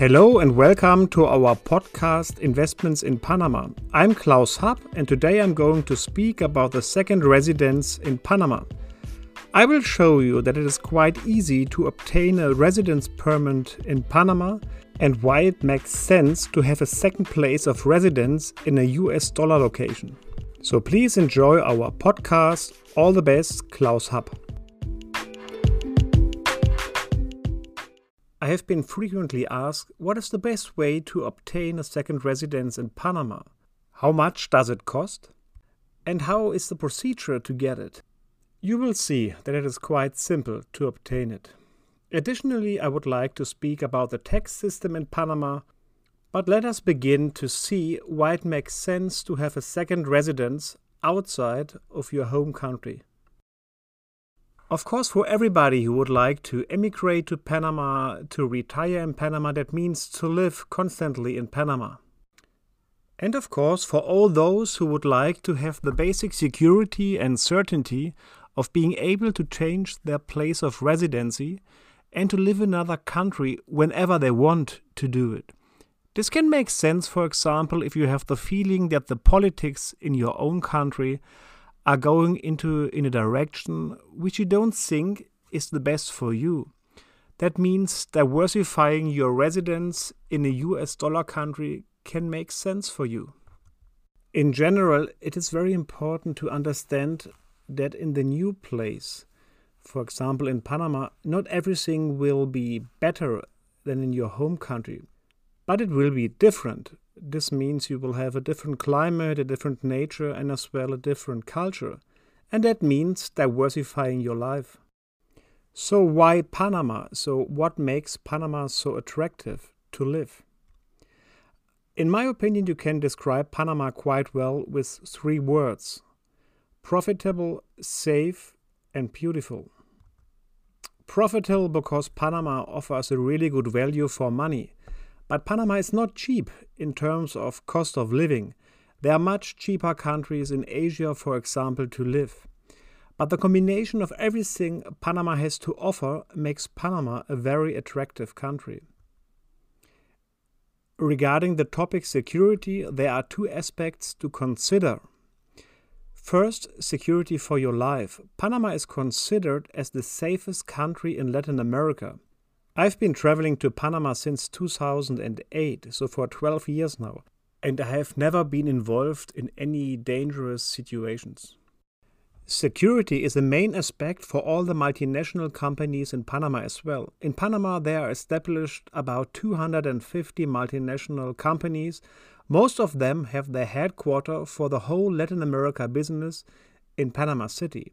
Hello and welcome to our podcast Investments in Panama. I'm Klaus Happ and today I'm going to speak about the second residence in Panama. I will show you that it is quite easy to obtain a residence permit in Panama and why it makes sense to have a second place of residence in a US dollar location. So please enjoy our podcast. All the best, Klaus Happ. I have been frequently asked what is the best way to obtain a second residence in Panama? How much does it cost? And how is the procedure to get it? You will see that it is quite simple to obtain it. Additionally, I would like to speak about the tax system in Panama, but let us begin to see why it makes sense to have a second residence outside of your home country. Of course, for everybody who would like to emigrate to Panama, to retire in Panama, that means to live constantly in Panama. And of course, for all those who would like to have the basic security and certainty of being able to change their place of residency and to live in another country whenever they want to do it. This can make sense, for example, if you have the feeling that the politics in your own country are going into in a direction which you don't think is the best for you. That means diversifying your residence in a US dollar country can make sense for you. In general, it is very important to understand that in the new place, for example in Panama, not everything will be better than in your home country, but it will be different this means you will have a different climate, a different nature, and as well a different culture. And that means diversifying your life. So, why Panama? So, what makes Panama so attractive to live? In my opinion, you can describe Panama quite well with three words profitable, safe, and beautiful. Profitable because Panama offers a really good value for money. But Panama is not cheap in terms of cost of living. There are much cheaper countries in Asia, for example, to live. But the combination of everything Panama has to offer makes Panama a very attractive country. Regarding the topic security, there are two aspects to consider. First, security for your life. Panama is considered as the safest country in Latin America. I've been traveling to Panama since 2008, so for 12 years now, and I have never been involved in any dangerous situations. Security is a main aspect for all the multinational companies in Panama as well. In Panama, there are established about 250 multinational companies. Most of them have their headquarters for the whole Latin America business in Panama City.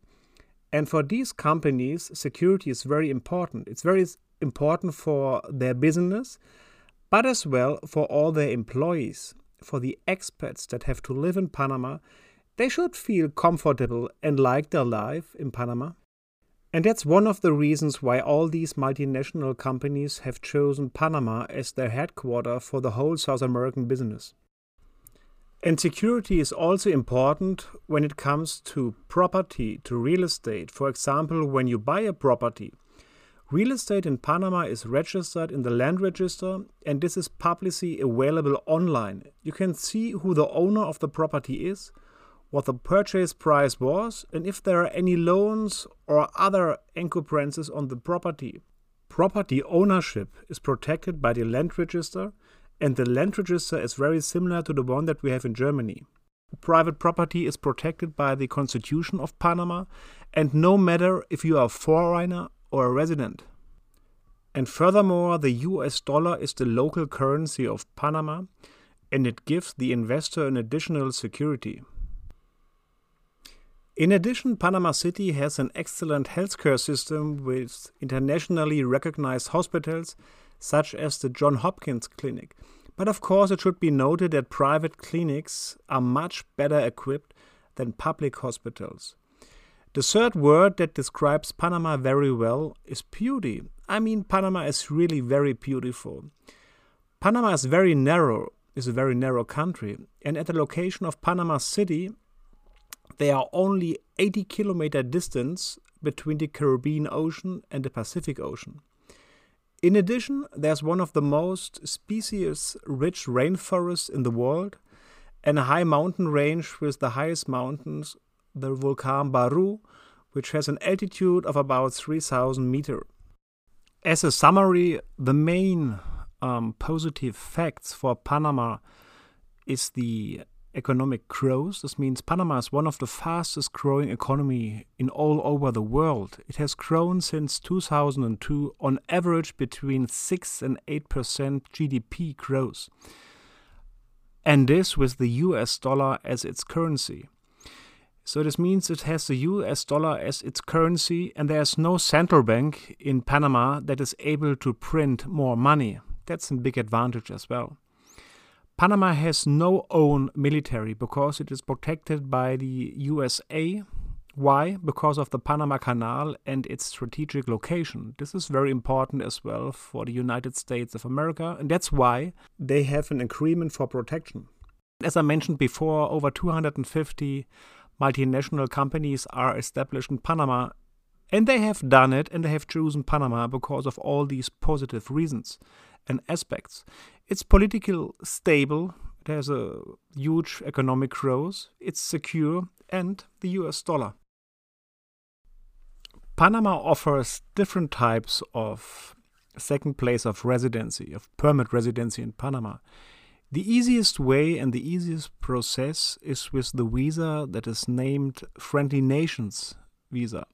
And for these companies, security is very important. It's very important for their business, but as well for all their employees, for the expats that have to live in Panama. They should feel comfortable and like their life in Panama. And that's one of the reasons why all these multinational companies have chosen Panama as their headquarters for the whole South American business. And security is also important when it comes to property, to real estate. For example, when you buy a property, Real estate in Panama is registered in the land register and this is publicly available online. You can see who the owner of the property is, what the purchase price was, and if there are any loans or other encumbrances on the property. Property ownership is protected by the land register, and the land register is very similar to the one that we have in Germany. Private property is protected by the Constitution of Panama, and no matter if you are a foreigner or a resident. And furthermore, the US dollar is the local currency of Panama and it gives the investor an additional security. In addition, Panama City has an excellent healthcare system with internationally recognized hospitals such as the Johns Hopkins Clinic. But of course, it should be noted that private clinics are much better equipped than public hospitals. The third word that describes Panama very well is beauty. I mean, Panama is really very beautiful. Panama is very narrow, is a very narrow country, and at the location of Panama City, there are only 80 kilometer distance between the Caribbean Ocean and the Pacific Ocean. In addition, there's one of the most species rich rainforests in the world and a high mountain range with the highest mountains, the Volcan Baru, which has an altitude of about 3000 meter. As a summary, the main um, positive facts for Panama is the economic growth. This means Panama is one of the fastest growing economy in all over the world. It has grown since 2002 on average between 6 and 8% GDP growth. And this with the US dollar as its currency. So this means it has the US dollar as its currency and there's no central bank in Panama that is able to print more money. That's a big advantage as well. Panama has no own military because it is protected by the USA. Why? Because of the Panama Canal and its strategic location. This is very important as well for the United States of America, and that's why they have an agreement for protection. As I mentioned before, over 250 multinational companies are established in Panama, and they have done it and they have chosen Panama because of all these positive reasons and aspects. It's political stable, it has a huge economic growth, it's secure, and the US dollar. Panama offers different types of second place of residency, of permit residency in Panama. The easiest way and the easiest process is with the visa that is named Friendly Nations visa.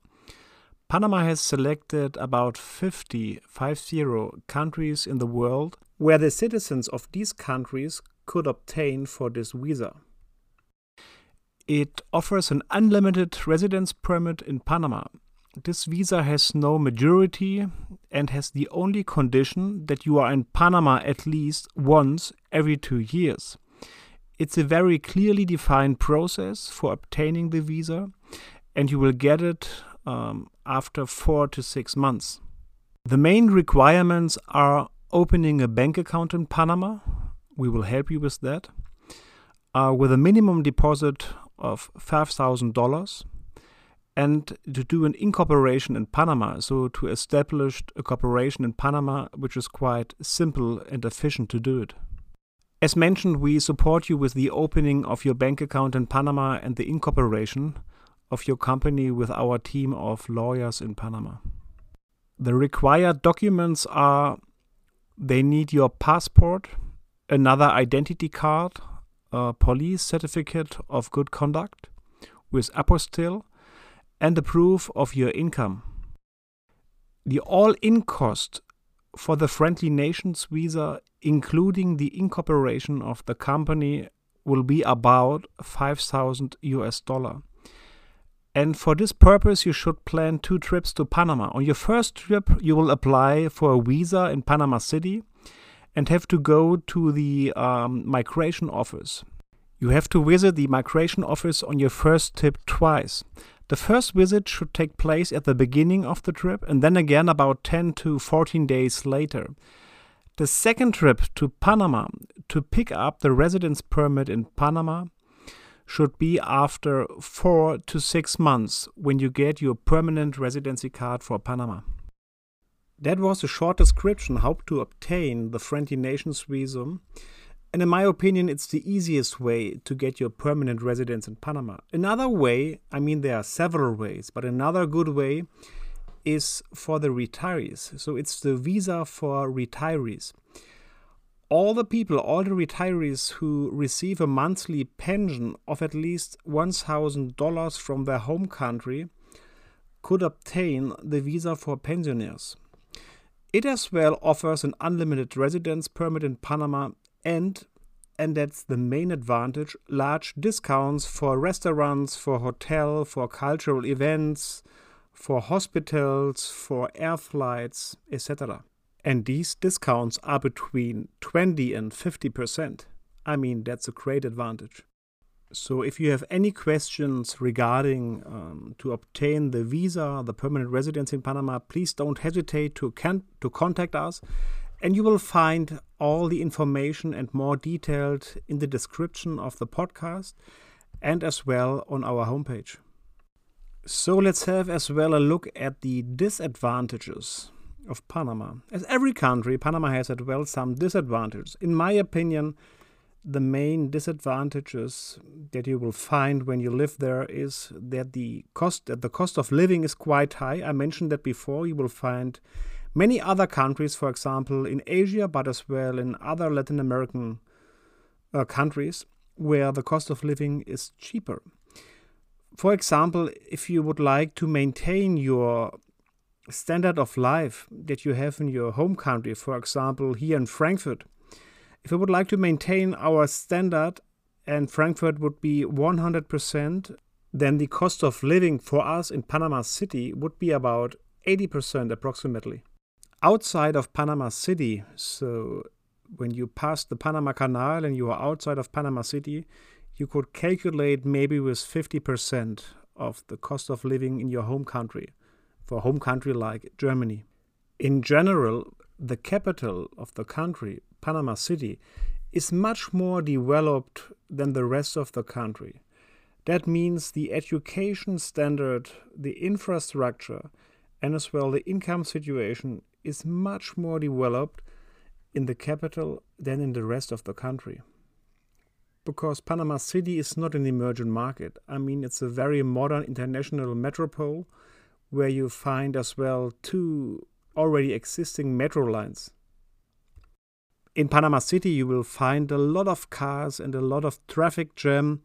Panama has selected about 50, 50 countries in the world where the citizens of these countries could obtain for this visa. It offers an unlimited residence permit in Panama. This visa has no majority and has the only condition that you are in Panama at least once every two years. It's a very clearly defined process for obtaining the visa, and you will get it um, after four to six months. The main requirements are opening a bank account in Panama. We will help you with that. Uh, with a minimum deposit of $5,000 and to do an incorporation in Panama, so to establish a corporation in Panama, which is quite simple and efficient to do it. As mentioned, we support you with the opening of your bank account in Panama and the incorporation of your company with our team of lawyers in Panama. The required documents are they need your passport, another identity card, a police certificate of good conduct with apostille, and the proof of your income. The all in cost for the Friendly Nations visa, including the incorporation of the company, will be about 5,000 US dollar. And for this purpose, you should plan two trips to Panama. On your first trip, you will apply for a visa in Panama City and have to go to the um, migration office. You have to visit the migration office on your first trip twice. The first visit should take place at the beginning of the trip and then again about 10 to 14 days later. The second trip to Panama to pick up the residence permit in Panama should be after four to six months when you get your permanent residency card for Panama. That was a short description how to obtain the Friendly Nations visa. And in my opinion, it's the easiest way to get your permanent residence in Panama. Another way, I mean, there are several ways, but another good way is for the retirees. So it's the visa for retirees all the people, all the retirees who receive a monthly pension of at least $1,000 from their home country could obtain the visa for pensioners. It as well offers an unlimited residence permit in Panama and and that's the main advantage large discounts for restaurants, for hotel, for cultural events, for hospitals, for air flights, etc. And these discounts are between 20 and 50%. I mean, that's a great advantage. So, if you have any questions regarding um, to obtain the visa, the permanent residence in Panama, please don't hesitate to can- to contact us, and you will find all the information and more detailed in the description of the podcast, and as well on our homepage. So let's have as well a look at the disadvantages of Panama. As every country, Panama has as well some disadvantages. In my opinion, the main disadvantages that you will find when you live there is that the cost that the cost of living is quite high. I mentioned that before. You will find many other countries, for example, in Asia, but as well in other Latin American uh, countries, where the cost of living is cheaper. For example, if you would like to maintain your standard of life that you have in your home country, for example, here in Frankfurt, if we would like to maintain our standard and Frankfurt would be 100%, then the cost of living for us in Panama City would be about 80% approximately. Outside of Panama City, so when you pass the Panama Canal and you are outside of Panama City, you could calculate maybe with 50% of the cost of living in your home country, for a home country like Germany. In general, the capital of the country, Panama City, is much more developed than the rest of the country. That means the education standard, the infrastructure, and as well the income situation is much more developed in the capital than in the rest of the country. Because Panama City is not an emerging market. I mean, it's a very modern international metropole where you find as well two already existing metro lines. In Panama City, you will find a lot of cars and a lot of traffic jam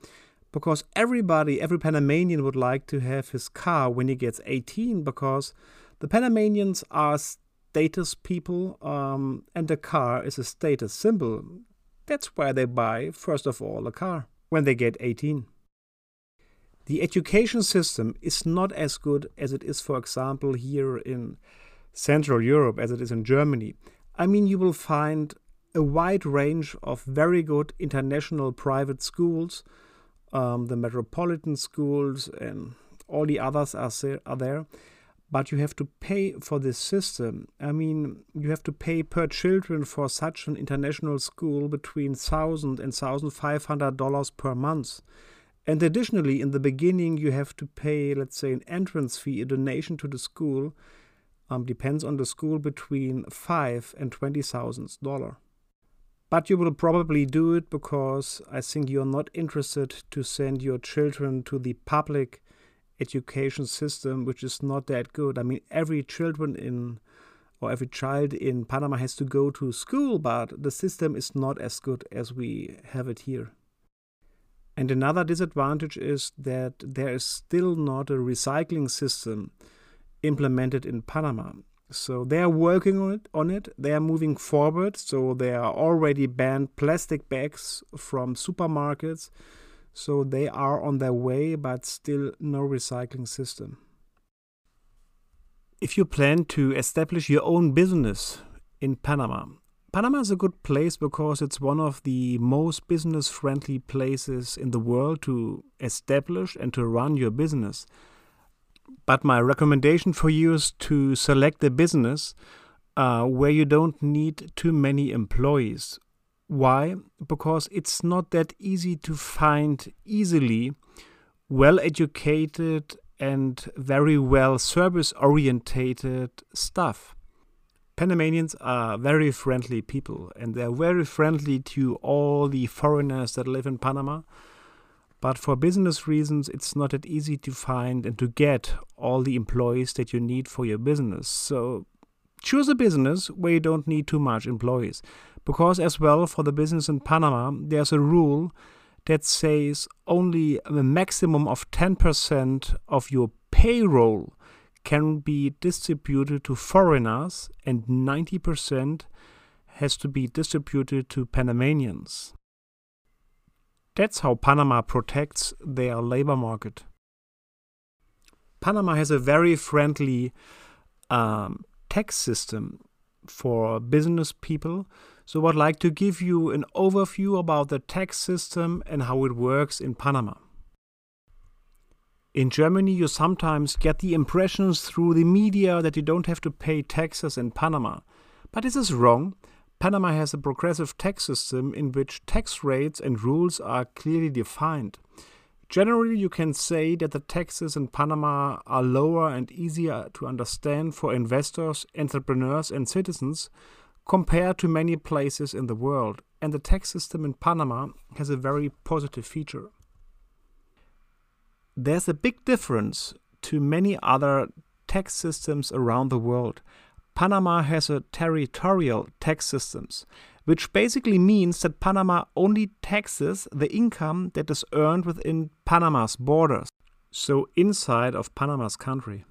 because everybody, every Panamanian would like to have his car when he gets 18 because the Panamanians are status people um, and a car is a status symbol. That's why they buy, first of all, a car when they get 18. The education system is not as good as it is, for example, here in Central Europe as it is in Germany, I mean, you will find a wide range of very good international private schools. Um, the metropolitan schools and all the others are, are there. But you have to pay for this system. I mean, you have to pay per children for such an international school between thousand and thousand five hundred dollars per month. And additionally, in the beginning, you have to pay, let's say, an entrance fee, a donation to the school, um, depends on the school between five and twenty thousand dollar. But you will probably do it because I think you're not interested to send your children to the public education system, which is not that good. I mean, every children in or every child in Panama has to go to school, but the system is not as good as we have it here. And another disadvantage is that there is still not a recycling system implemented in Panama. So they are working on it. On it, they are moving forward. So they are already banned plastic bags from supermarkets. So they are on their way, but still no recycling system. If you plan to establish your own business in Panama, Panama is a good place because it's one of the most business friendly places in the world to establish and to run your business. But my recommendation for you is to select a business uh, where you don't need too many employees. Why? Because it's not that easy to find easily well educated and very well service orientated staff. Panamanians are very friendly people and they're very friendly to all the foreigners that live in Panama. But for business reasons, it's not that easy to find and to get all the employees that you need for your business. So choose a business where you don't need too much employees. Because, as well, for the business in Panama, there's a rule that says only a maximum of 10% of your payroll can be distributed to foreigners and 90% has to be distributed to Panamanians. That's how Panama protects their labor market. Panama has a very friendly um, tax system for business people. So, I'd like to give you an overview about the tax system and how it works in Panama. In Germany, you sometimes get the impressions through the media that you don't have to pay taxes in Panama. But this is wrong Panama has a progressive tax system in which tax rates and rules are clearly defined. Generally, you can say that the taxes in Panama are lower and easier to understand for investors, entrepreneurs, and citizens compared to many places in the world, and the tax system in Panama has a very positive feature. There's a big difference to many other tax systems around the world. Panama has a territorial tax systems, which basically means that Panama only taxes the income that is earned within Panama's borders, so inside of Panama's country.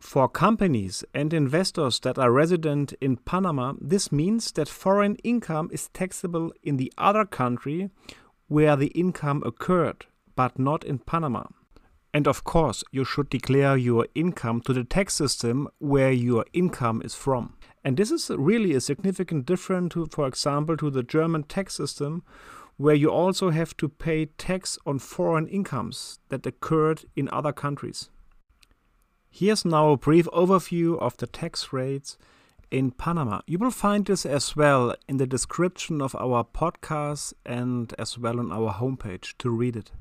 For companies and investors that are resident in Panama, this means that foreign income is taxable in the other country where the income occurred, but not in Panama. And of course, you should declare your income to the tax system where your income is from. And this is really a significant difference, to, for example, to the German tax system, where you also have to pay tax on foreign incomes that occurred in other countries. Here's now a brief overview of the tax rates in Panama. You will find this as well in the description of our podcast and as well on our homepage to read it.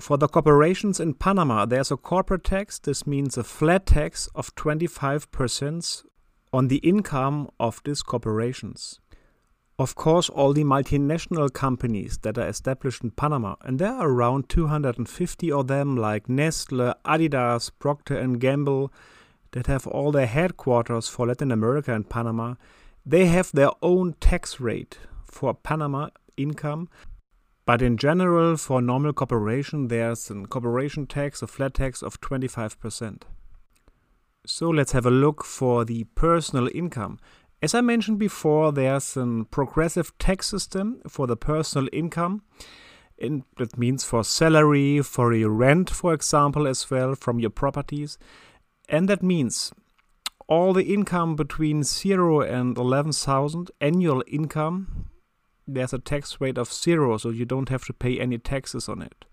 For the corporations in Panama, there's a corporate tax. This means a flat tax of 25% on the income of these corporations. Of course, all the multinational companies that are established in Panama, and there are around 250 of them, like Nestle, Adidas, Procter and Gamble, that have all their headquarters for Latin America and Panama. They have their own tax rate for Panama income, but in general, for normal corporation, there's a corporation tax, a flat tax of 25%. So let's have a look for the personal income. As I mentioned before, there's a progressive tax system for the personal income. And that means for salary, for your rent, for example, as well, from your properties. And that means all the income between 0 and 11,000 annual income, there's a tax rate of 0, so you don't have to pay any taxes on it.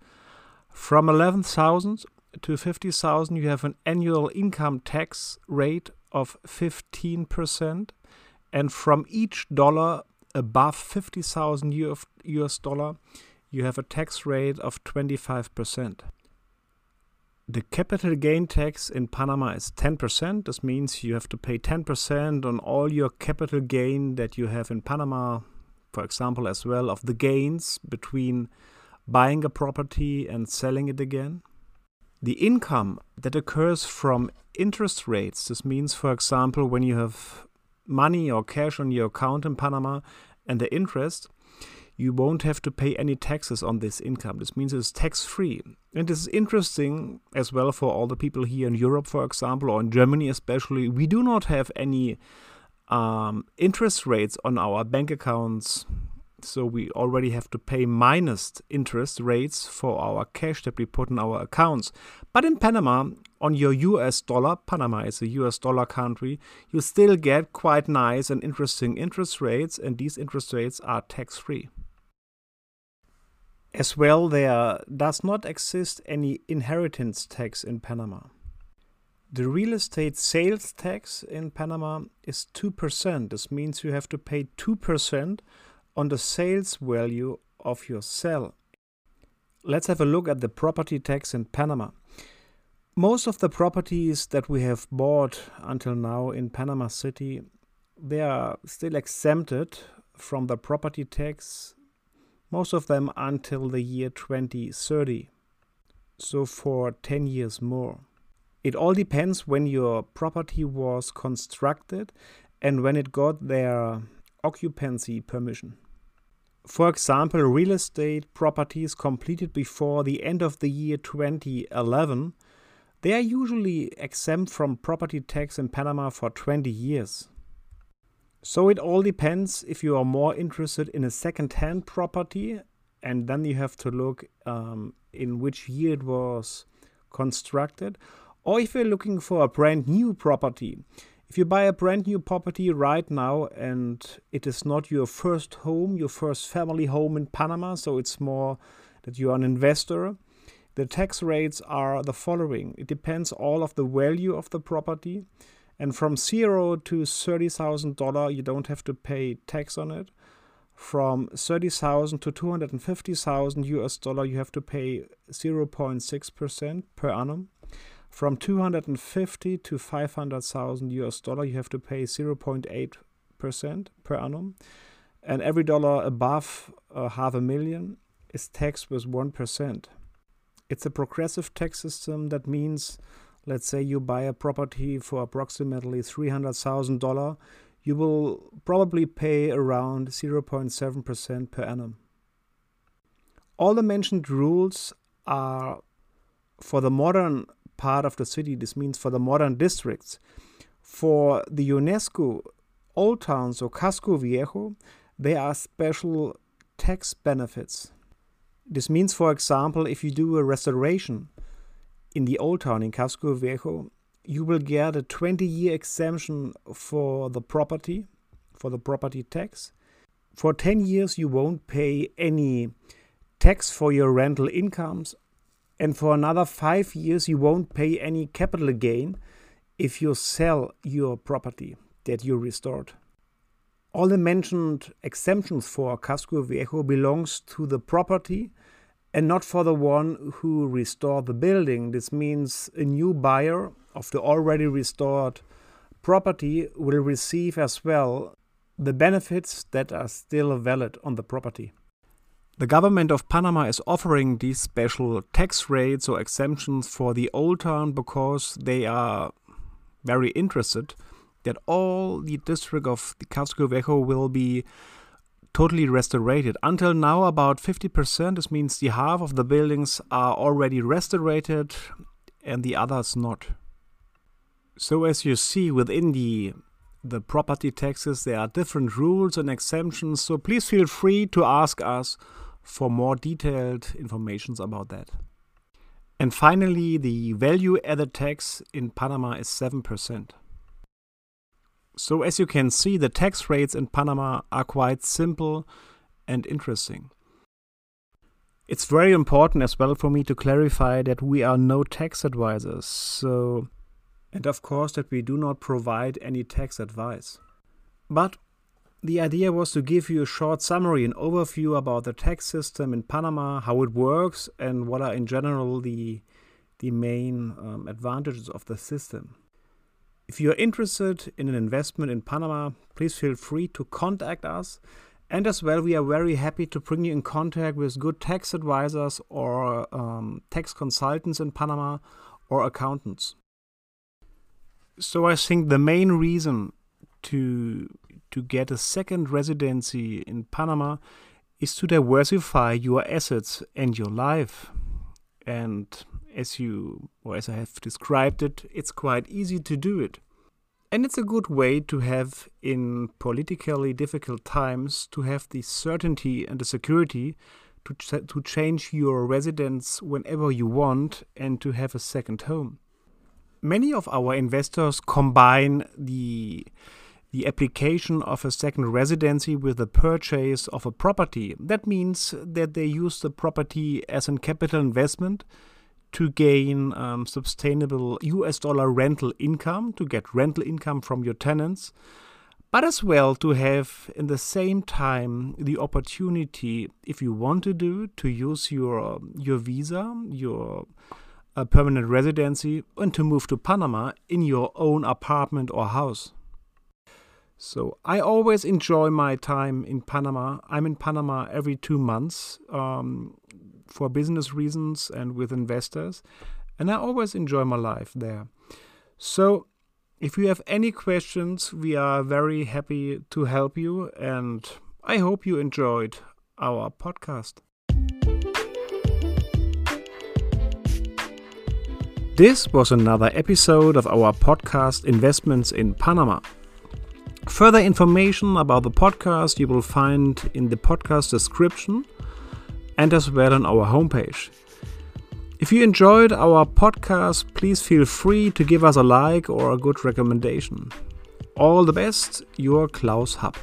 From 11,000 to 50,000, you have an annual income tax rate of 15%. And from each dollar above 50,000 US dollar, you have a tax rate of 25%. The capital gain tax in Panama is 10%. This means you have to pay 10% on all your capital gain that you have in Panama, for example, as well of the gains between buying a property and selling it again. The income that occurs from interest rates, this means, for example, when you have money or cash on your account in Panama and the interest, you won't have to pay any taxes on this income. This means it's tax free. And this is interesting as well for all the people here in Europe, for example, or in Germany especially. We do not have any um, interest rates on our bank accounts so we already have to pay minus interest rates for our cash that we put in our accounts. But in Panama, on your US dollar, Panama is a US dollar country, you still get quite nice and interesting interest rates, and these interest rates are tax free. As well, there does not exist any inheritance tax in Panama. The real estate sales tax in Panama is 2%. This means you have to pay 2% on the sales value of your cell. Let's have a look at the property tax in Panama. Most of the properties that we have bought until now in Panama City, they are still exempted from the property tax, most of them until the year 2030. So for 10 years more. It all depends when your property was constructed and when it got their occupancy permission. For example, real estate properties completed before the end of the year 2011, they are usually exempt from property tax in Panama for 20 years. So it all depends if you are more interested in a second-hand property, and then you have to look um, in which year it was constructed, or if you're looking for a brand new property. If you buy a brand new property right now and it is not your first home, your first family home in Panama, so it's more that you are an investor, the tax rates are the following. It depends all of the value of the property. And from zero to $30,000, you don't have to pay tax on it. From 30,000 to 250,000 US dollar, you have to pay 0.6% per annum. From 250 to 500,000 US dollar, you have to pay 0.8% per annum. And every dollar above uh, half a million is taxed with 1%. It's a progressive tax system that means, let's say you buy a property for approximately $300,000, you will probably pay around 0.7% per annum. All the mentioned rules are for the modern part of the city. This means for the modern districts. For the UNESCO old towns or Casco Viejo, there are special tax benefits. This means, for example, if you do a restoration in the old town in Casco Viejo, you will get a 20 year exemption for the property, for the property tax. For 10 years, you won't pay any tax for your rental incomes and for another five years, you won't pay any capital gain if you sell your property that you restored. All the mentioned exemptions for Casco Viejo belongs to the property and not for the one who restored the building. This means a new buyer of the already restored property will receive as well the benefits that are still valid on the property. The government of Panama is offering these special tax rates or exemptions for the old town because they are very interested that all the district of the Casco Viejo will be totally restored. Until now, about 50%, this means the half of the buildings are already restored and the others not. So as you see within the the property taxes, there are different rules and exemptions. So please feel free to ask us for more detailed informations about that. And finally, the value added tax in Panama is 7%. So, as you can see, the tax rates in Panama are quite simple and interesting. It's very important as well for me to clarify that we are no tax advisors, so and of course that we do not provide any tax advice. But the idea was to give you a short summary and overview about the tax system in Panama, how it works, and what are in general the, the main um, advantages of the system. If you are interested in an investment in Panama, please feel free to contact us. And as well, we are very happy to bring you in contact with good tax advisors or um, tax consultants in Panama or accountants. So I think the main reason to to get a second residency in Panama is to diversify your assets and your life. And as you or as I have described it, it's quite easy to do it. And it's a good way to have in politically difficult times to have the certainty and the security to ch- to change your residence whenever you want and to have a second home. Many of our investors combine the the application of a second residency with the purchase of a property. That means that they use the property as a capital investment to gain um, sustainable US dollar rental income, to get rental income from your tenants, but as well to have in the same time the opportunity, if you want to do, to use your your visa, your uh, permanent residency, and to move to Panama in your own apartment or house. So I always enjoy my time in Panama. I'm in Panama every two months um, for business reasons and with investors, and I always enjoy my life there. So if you have any questions, we are very happy to help you, and I hope you enjoyed our podcast. This was another episode of our podcast Investments in Panama. Further information about the podcast you will find in the podcast description and as well on our homepage. If you enjoyed our podcast, please feel free to give us a like or a good recommendation. All the best, your Klaus Hub.